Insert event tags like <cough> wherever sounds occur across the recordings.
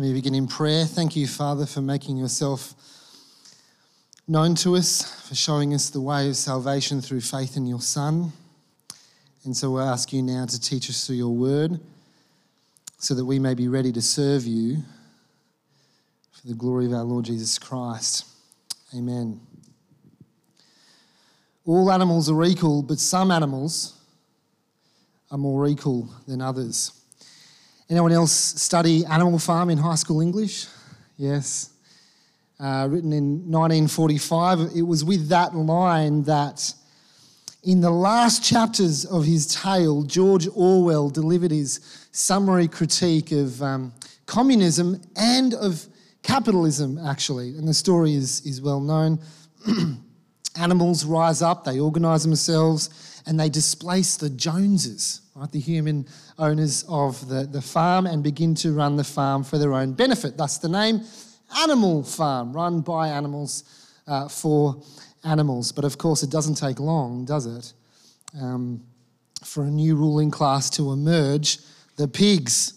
Let me begin in prayer. Thank you, Father, for making yourself known to us, for showing us the way of salvation through faith in your Son. And so we ask you now to teach us through your word so that we may be ready to serve you for the glory of our Lord Jesus Christ. Amen. All animals are equal, but some animals are more equal than others. Anyone else study Animal Farm in high school English? Yes. Uh, written in 1945. It was with that line that in the last chapters of his tale, George Orwell delivered his summary critique of um, communism and of capitalism, actually. And the story is, is well known. <clears throat> Animals rise up, they organise themselves, and they displace the Joneses, right, the human owners of the, the farm, and begin to run the farm for their own benefit. Thus the name Animal Farm, run by animals uh, for animals. But of course, it doesn't take long, does it, um, for a new ruling class to emerge the pigs.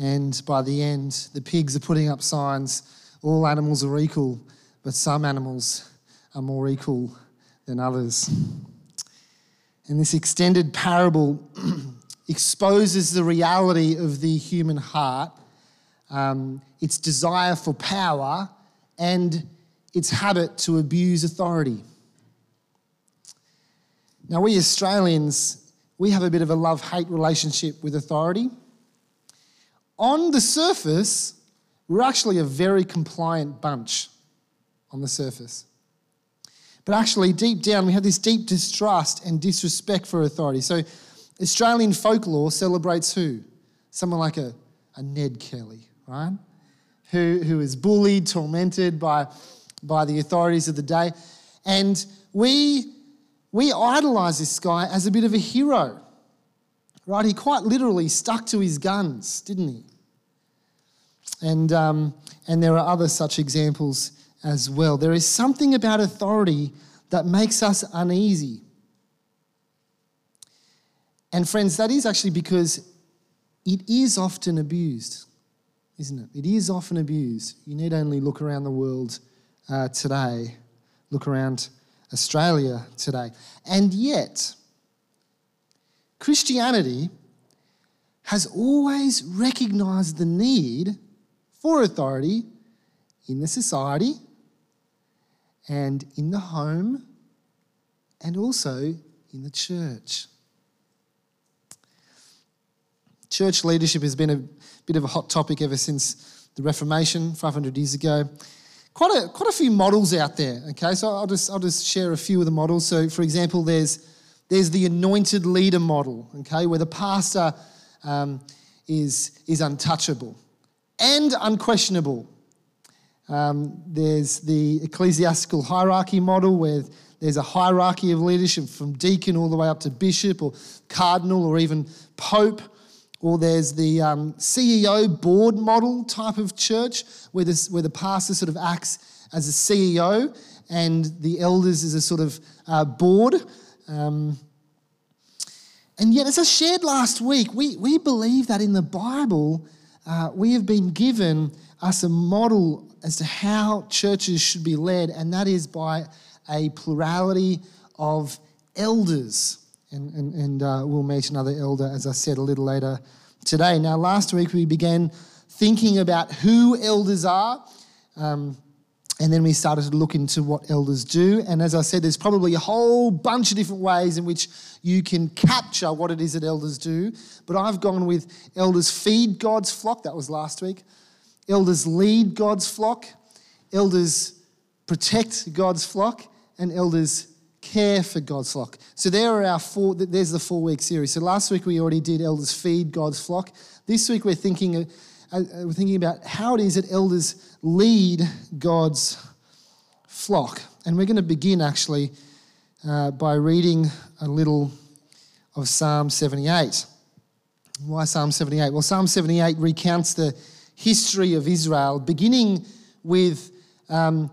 And by the end, the pigs are putting up signs all animals are equal, but some animals are more equal than others. And this extended parable <clears throat> exposes the reality of the human heart, um, its desire for power, and its habit to abuse authority. Now, we Australians, we have a bit of a love hate relationship with authority. On the surface, we're actually a very compliant bunch on the surface. But actually, deep down, we have this deep distrust and disrespect for authority. So, Australian folklore celebrates who? Someone like a, a Ned Kelly, right? Who, who is bullied, tormented by, by the authorities of the day. And we, we idolize this guy as a bit of a hero, right? He quite literally stuck to his guns, didn't he? And, um, and there are other such examples as well. There is something about authority that makes us uneasy. And, friends, that is actually because it is often abused, isn't it? It is often abused. You need only look around the world uh, today, look around Australia today. And yet, Christianity has always recognized the need for authority in the society and in the home and also in the church. Church leadership has been a bit of a hot topic ever since the Reformation 500 years ago. Quite a, quite a few models out there, okay? So I'll just, I'll just share a few of the models. So, for example, there's, there's the anointed leader model, okay, where the pastor um, is, is untouchable and unquestionable. Um, there's the ecclesiastical hierarchy model where there's a hierarchy of leadership from deacon all the way up to bishop or cardinal or even pope. Or there's the um, CEO board model type of church where, this, where the pastor sort of acts as a CEO and the elders as a sort of uh, board. Um, and yet, as I shared last week, we, we believe that in the Bible, uh, we have been given us a model as to how churches should be led, and that is by a plurality of elders. And, and, and uh, we'll meet another elder, as I said, a little later today. Now, last week we began thinking about who elders are. Um, and then we started to look into what elders do. And as I said, there's probably a whole bunch of different ways in which you can capture what it is that elders do. But I've gone with elders feed God's flock. That was last week. Elders lead God's flock, elders protect God's flock, and elders care for God's flock. So there are our four. There's the four-week series. So last week we already did elders feed God's flock. This week we're thinking uh, uh, we're thinking about how it is that elders lead God's flock, and we're going to begin actually uh, by reading a little of Psalm 78. Why Psalm 78? Well, Psalm 78 recounts the history of Israel, beginning with um,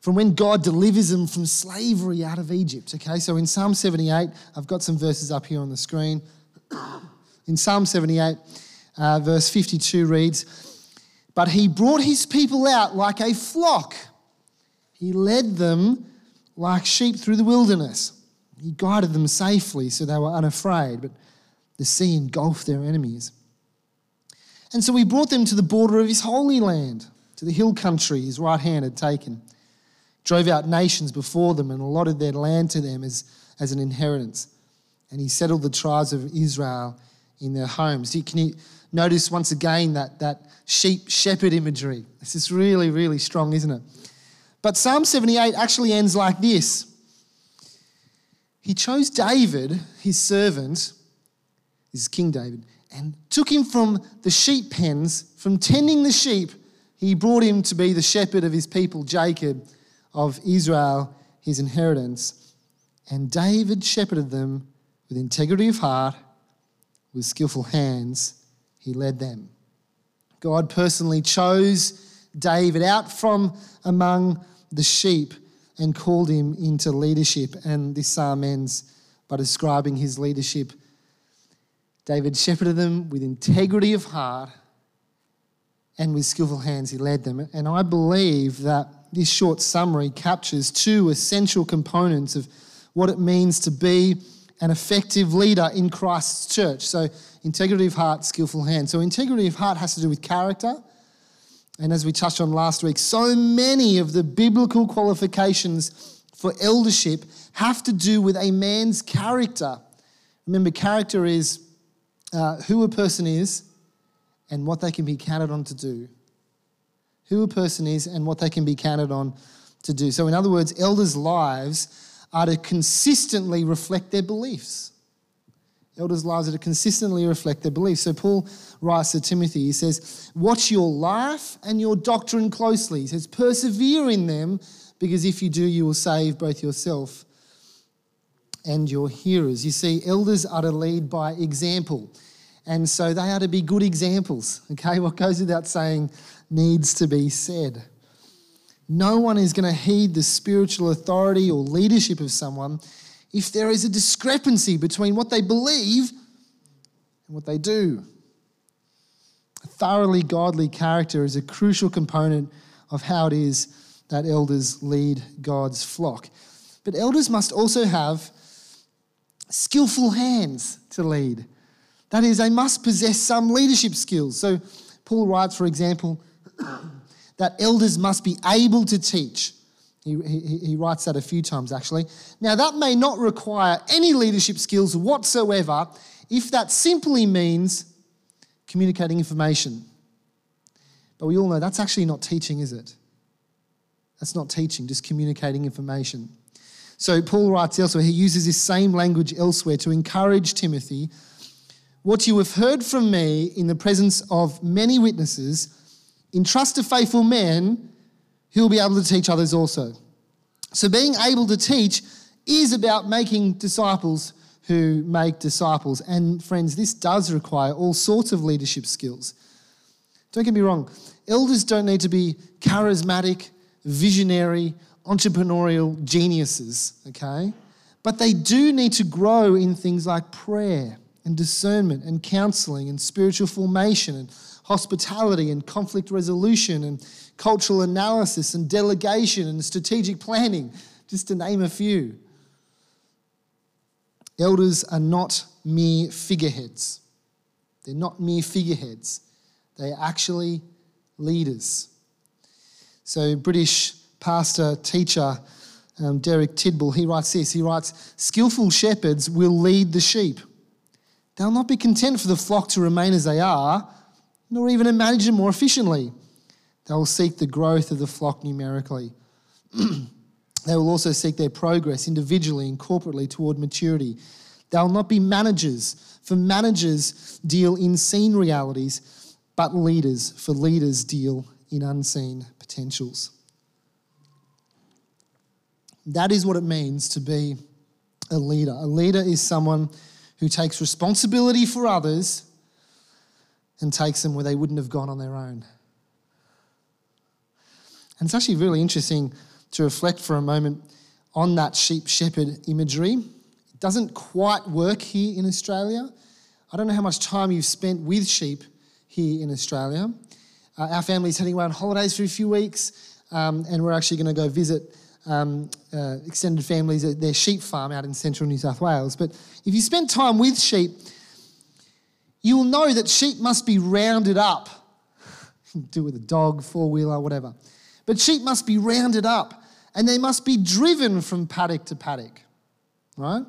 from when God delivers them from slavery out of Egypt. Okay, so in Psalm 78, I've got some verses up here on the screen. In Psalm 78, uh, verse 52 reads, But he brought his people out like a flock. He led them like sheep through the wilderness. He guided them safely so they were unafraid, but the sea engulfed their enemies. And so he brought them to the border of his holy land, to the hill country his right hand had taken. Drove out nations before them and allotted their land to them as, as an inheritance. And he settled the tribes of Israel in their homes. Can you notice once again that, that sheep shepherd imagery? This is really, really strong, isn't it? But Psalm 78 actually ends like this He chose David, his servant, this is King David, and took him from the sheep pens, from tending the sheep, he brought him to be the shepherd of his people, Jacob, of Israel, his inheritance. And David shepherded them with integrity of heart, with skillful hands, he led them. God personally chose David out from among the sheep and called him into leadership. And this psalm ends by describing his leadership. David shepherded them with integrity of heart and with skillful hands, he led them. And I believe that this short summary captures two essential components of what it means to be an effective leader in Christ's church. So, integrity of heart, skillful hands. So, integrity of heart has to do with character and as we touched on last week, so many of the biblical qualifications for eldership have to do with a man's character. Remember, character is uh, who a person is and what they can be counted on to do. Who a person is and what they can be counted on to do. So, in other words, elders' lives are to consistently reflect their beliefs. Elders' lives are to consistently reflect their beliefs. So Paul writes to Timothy, he says, Watch your life and your doctrine closely. He says, Persevere in them, because if you do, you will save both yourself and your hearers. You see, elders are to lead by example. And so they are to be good examples. Okay, what goes without saying needs to be said. No one is going to heed the spiritual authority or leadership of someone if there is a discrepancy between what they believe and what they do. A thoroughly godly character is a crucial component of how it is that elders lead God's flock. But elders must also have skillful hands to lead. That is, they must possess some leadership skills. So, Paul writes, for example, <coughs> that elders must be able to teach he, he, he writes that a few times actually. Now, that may not require any leadership skills whatsoever if that simply means communicating information. But we all know that's actually not teaching, is it? That's not teaching, just communicating information. So Paul writes elsewhere, he uses this same language elsewhere to encourage Timothy. What you have heard from me in the presence of many witnesses, entrust to faithful men he will be able to teach others also. So, being able to teach is about making disciples who make disciples. And, friends, this does require all sorts of leadership skills. Don't get me wrong, elders don't need to be charismatic, visionary, entrepreneurial geniuses, okay? But they do need to grow in things like prayer and discernment and counseling and spiritual formation and hospitality and conflict resolution and cultural analysis and delegation and strategic planning, just to name a few. Elders are not mere figureheads. They're not mere figureheads. They are actually leaders. So, British pastor, teacher, um, Derek Tidball, he writes this. He writes, Skillful shepherds will lead the sheep. They'll not be content for the flock to remain as they are, nor even manage them more efficiently. They will seek the growth of the flock numerically. <clears throat> they will also seek their progress individually and corporately toward maturity. They will not be managers, for managers deal in seen realities, but leaders, for leaders deal in unseen potentials. That is what it means to be a leader. A leader is someone who takes responsibility for others and takes them where they wouldn't have gone on their own. And it's actually really interesting to reflect for a moment on that sheep shepherd imagery. It doesn't quite work here in Australia. I don't know how much time you've spent with sheep here in Australia. uh, our family's heading away on holidays for a few weeks, um, and we're actually going to go visit um, uh, extended families at their sheep farm out in central New South Wales. But if you spend time with sheep, you will know that sheep must be rounded up. <laughs> Do with a dog, four wheeler, whatever. But sheep must be rounded up and they must be driven from paddock to paddock, right?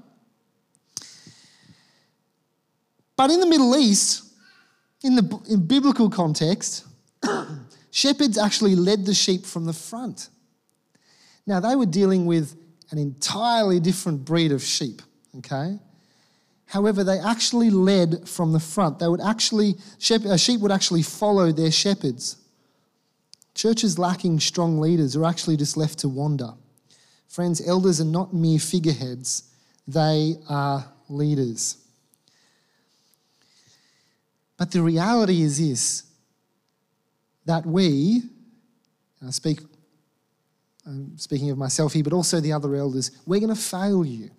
But in the Middle East, in the in biblical context, <coughs> shepherds actually led the sheep from the front. Now, they were dealing with an entirely different breed of sheep, okay? However, they actually led from the front. They would actually, uh, sheep would actually follow their shepherds. Churches lacking strong leaders are actually just left to wander. Friends, elders are not mere figureheads, they are leaders. But the reality is this that we, I speak, I'm speaking of myself here, but also the other elders, we're going to fail you.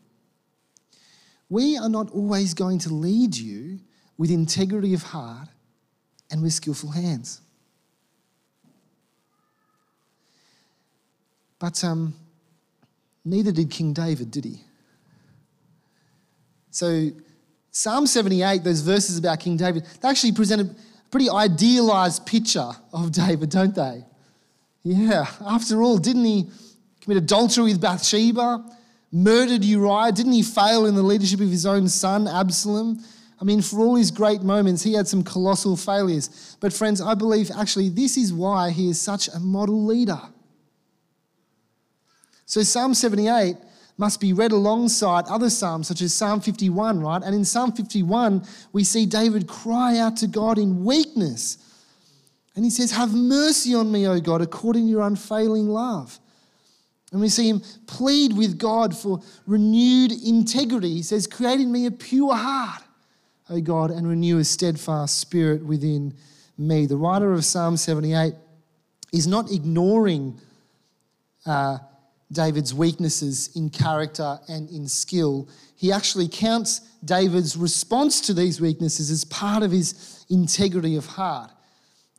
We are not always going to lead you with integrity of heart and with skillful hands. But um, neither did King David, did he? So, Psalm 78, those verses about King David, they actually present a pretty idealized picture of David, don't they? Yeah, after all, didn't he commit adultery with Bathsheba? Murdered Uriah? Didn't he fail in the leadership of his own son, Absalom? I mean, for all his great moments, he had some colossal failures. But, friends, I believe actually this is why he is such a model leader. So, Psalm 78 must be read alongside other Psalms, such as Psalm 51, right? And in Psalm 51, we see David cry out to God in weakness. And he says, Have mercy on me, O God, according to your unfailing love. And we see him plead with God for renewed integrity. He says, Create in me a pure heart, O God, and renew a steadfast spirit within me. The writer of Psalm 78 is not ignoring uh, David's weaknesses in character and in skill. He actually counts David's response to these weaknesses as part of his integrity of heart.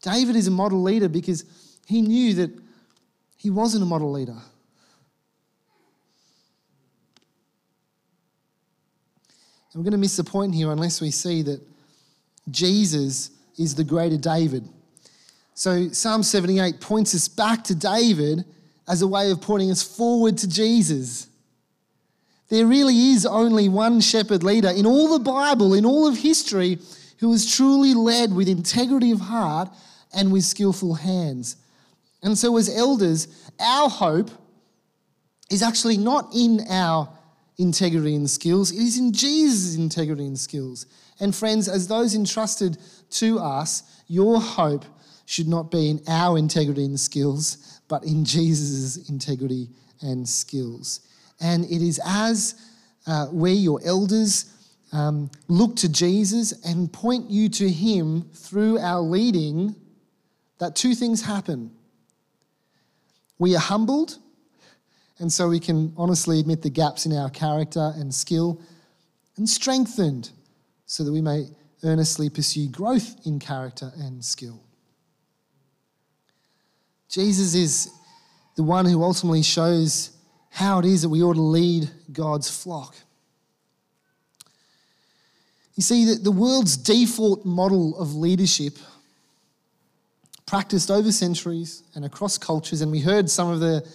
David is a model leader because he knew that he wasn't a model leader. And we're going to miss the point here unless we see that Jesus is the greater David. So Psalm 78 points us back to David as a way of pointing us forward to Jesus. There really is only one shepherd leader in all the Bible, in all of history, who was truly led with integrity of heart and with skillful hands. And so, as elders, our hope is actually not in our integrity and skills, it is in Jesus' integrity and skills. And, friends, as those entrusted to us, your hope should not be in our integrity and skills, but in Jesus' integrity and skills. And it is as uh, we, your elders, um, look to Jesus and point you to Him through our leading that two things happen. We are humbled, and so we can honestly admit the gaps in our character and skill, and strengthened so that we may earnestly pursue growth in character and skill. Jesus is the one who ultimately shows how it is that we ought to lead God's flock. You see, that the world's default model of leadership, practiced over centuries and across cultures, and we heard some of the,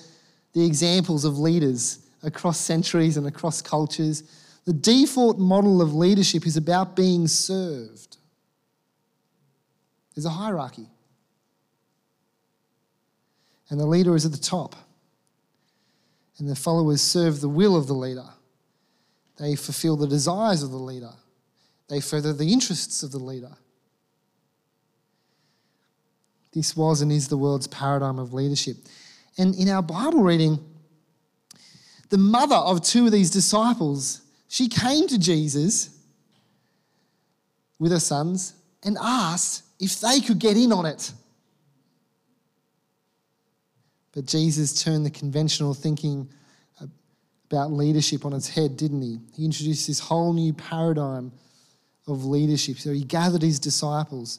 the examples of leaders across centuries and across cultures. The default model of leadership is about being served. There's a hierarchy and the leader is at the top. And the followers serve the will of the leader. They fulfill the desires of the leader. They further the interests of the leader. This was and is the world's paradigm of leadership. And in our Bible reading, the mother of two of these disciples, she came to Jesus with her sons and asked if they could get in on it. But Jesus turned the conventional thinking about leadership on its head, didn't he? He introduced this whole new paradigm of leadership. So he gathered his disciples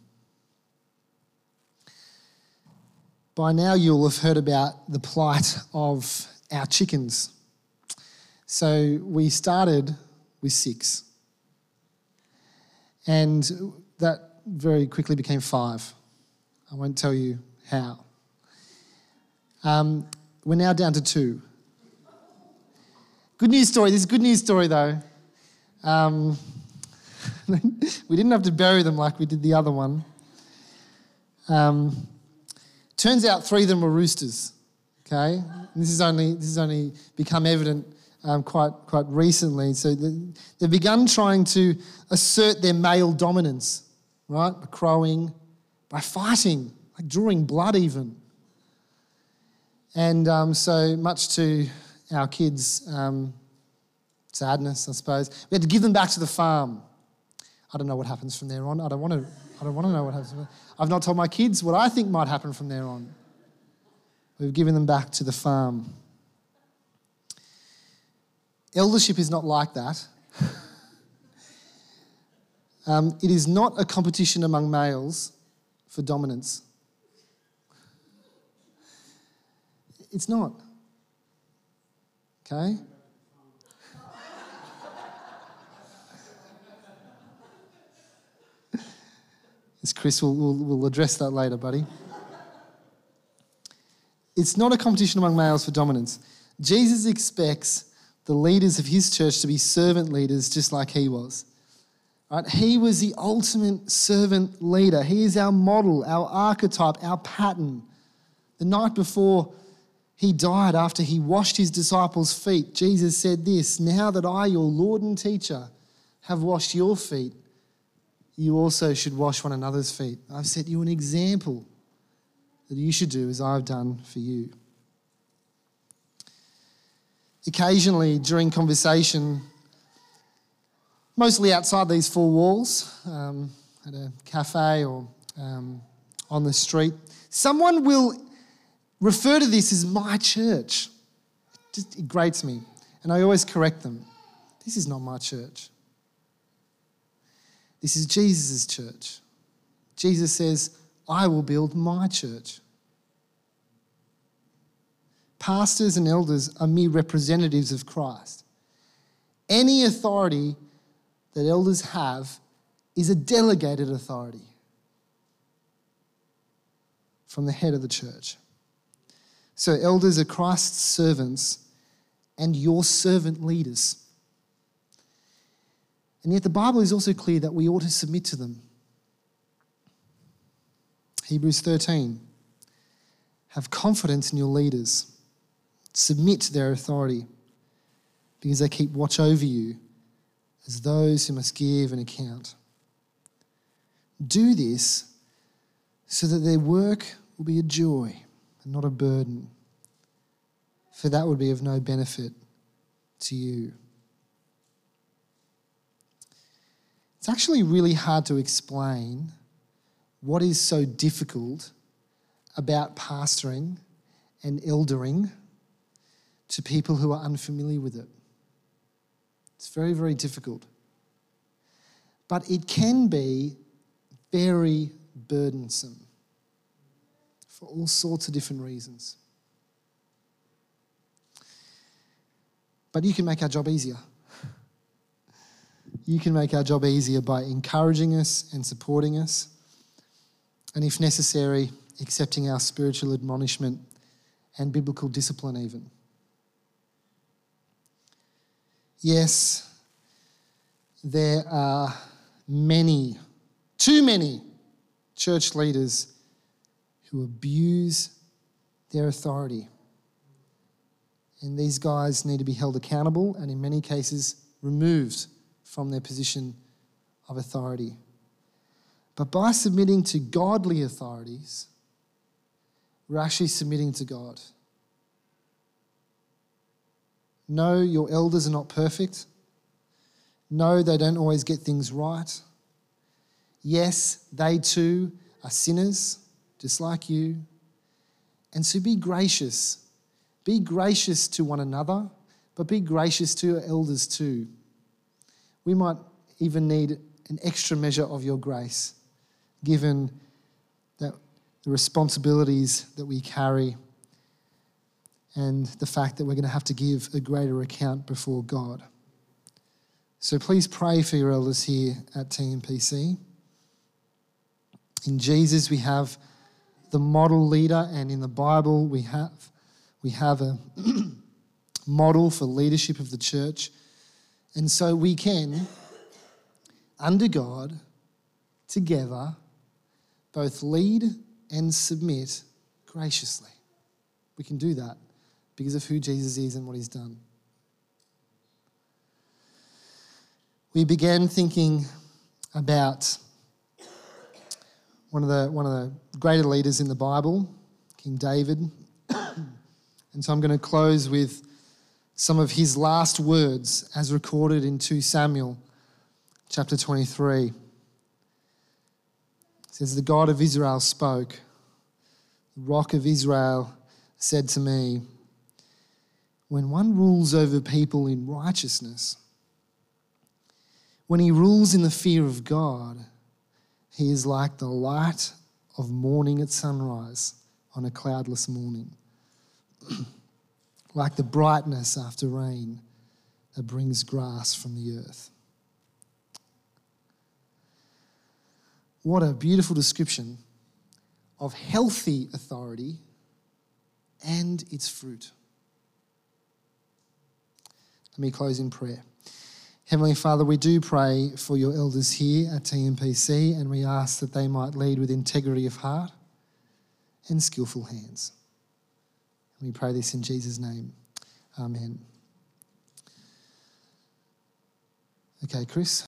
By now, you'll have heard about the plight of our chickens. So, we started with six, and that very quickly became five. I won't tell you how. Um, we're now down to two. Good news story. This is a good news story, though. Um, <laughs> we didn't have to bury them like we did the other one. Um, turns out three of them were roosters. Okay, this is only this has only become evident um, quite quite recently. So the, they've begun trying to assert their male dominance, right? By crowing, by fighting, like drawing blood, even. And um, so, much to our kids' um, sadness, I suppose, we had to give them back to the farm. I don't know what happens from there on. I don't want to. I don't want to know what happens. I've not told my kids what I think might happen from there on. We've given them back to the farm. Eldership is not like that. <laughs> um, it is not a competition among males for dominance. It's not. Okay? As Chris will, will, will address that later, buddy. It's not a competition among males for dominance. Jesus expects the leaders of his church to be servant leaders just like he was. Right? He was the ultimate servant leader. He is our model, our archetype, our pattern. The night before he died after he washed his disciples' feet. Jesus said this Now that I, your Lord and teacher, have washed your feet, you also should wash one another's feet. I've set you an example that you should do as I've done for you. Occasionally, during conversation, mostly outside these four walls, um, at a cafe or um, on the street, someone will refer to this as my church. It, just, it grates me. And I always correct them. This is not my church. This is Jesus' church. Jesus says, I will build my church. Pastors and elders are mere representatives of Christ. Any authority that elders have is a delegated authority from the head of the church. So, elders are Christ's servants and your servant leaders. And yet, the Bible is also clear that we ought to submit to them. Hebrews 13 Have confidence in your leaders, submit to their authority, because they keep watch over you as those who must give an account. Do this so that their work will be a joy and not a burden, for that would be of no benefit to you. It's actually really hard to explain what is so difficult about pastoring and eldering to people who are unfamiliar with it. It's very, very difficult. But it can be very burdensome for all sorts of different reasons. But you can make our job easier. You can make our job easier by encouraging us and supporting us, and if necessary, accepting our spiritual admonishment and biblical discipline, even. Yes, there are many, too many church leaders who abuse their authority. And these guys need to be held accountable and, in many cases, removed from their position of authority. But by submitting to godly authorities, we're actually submitting to God. No, your elders are not perfect. No, they don't always get things right. Yes, they too are sinners, just like you. And so be gracious. Be gracious to one another, but be gracious to your elders too. We might even need an extra measure of your grace, given that the responsibilities that we carry and the fact that we're going to have to give a greater account before God. So please pray for your elders here at TMPC. In Jesus, we have the model leader, and in the Bible, we have, we have a <clears throat> model for leadership of the church. And so we can, under God, together, both lead and submit graciously. We can do that because of who Jesus is and what he's done. We began thinking about one of the, one of the greater leaders in the Bible, King David. <coughs> and so I'm going to close with some of his last words as recorded in 2 Samuel chapter 23. It says, The God of Israel spoke. The rock of Israel said to me, When one rules over people in righteousness, when he rules in the fear of God, he is like the light of morning at sunrise on a cloudless morning, <clears throat> like the brightness after rain that brings grass from the earth. What a beautiful description of healthy authority and its fruit. Let me close in prayer. Heavenly Father, we do pray for your elders here at TMPC and we ask that they might lead with integrity of heart and skillful hands. We pray this in Jesus' name. Amen. Okay, Chris.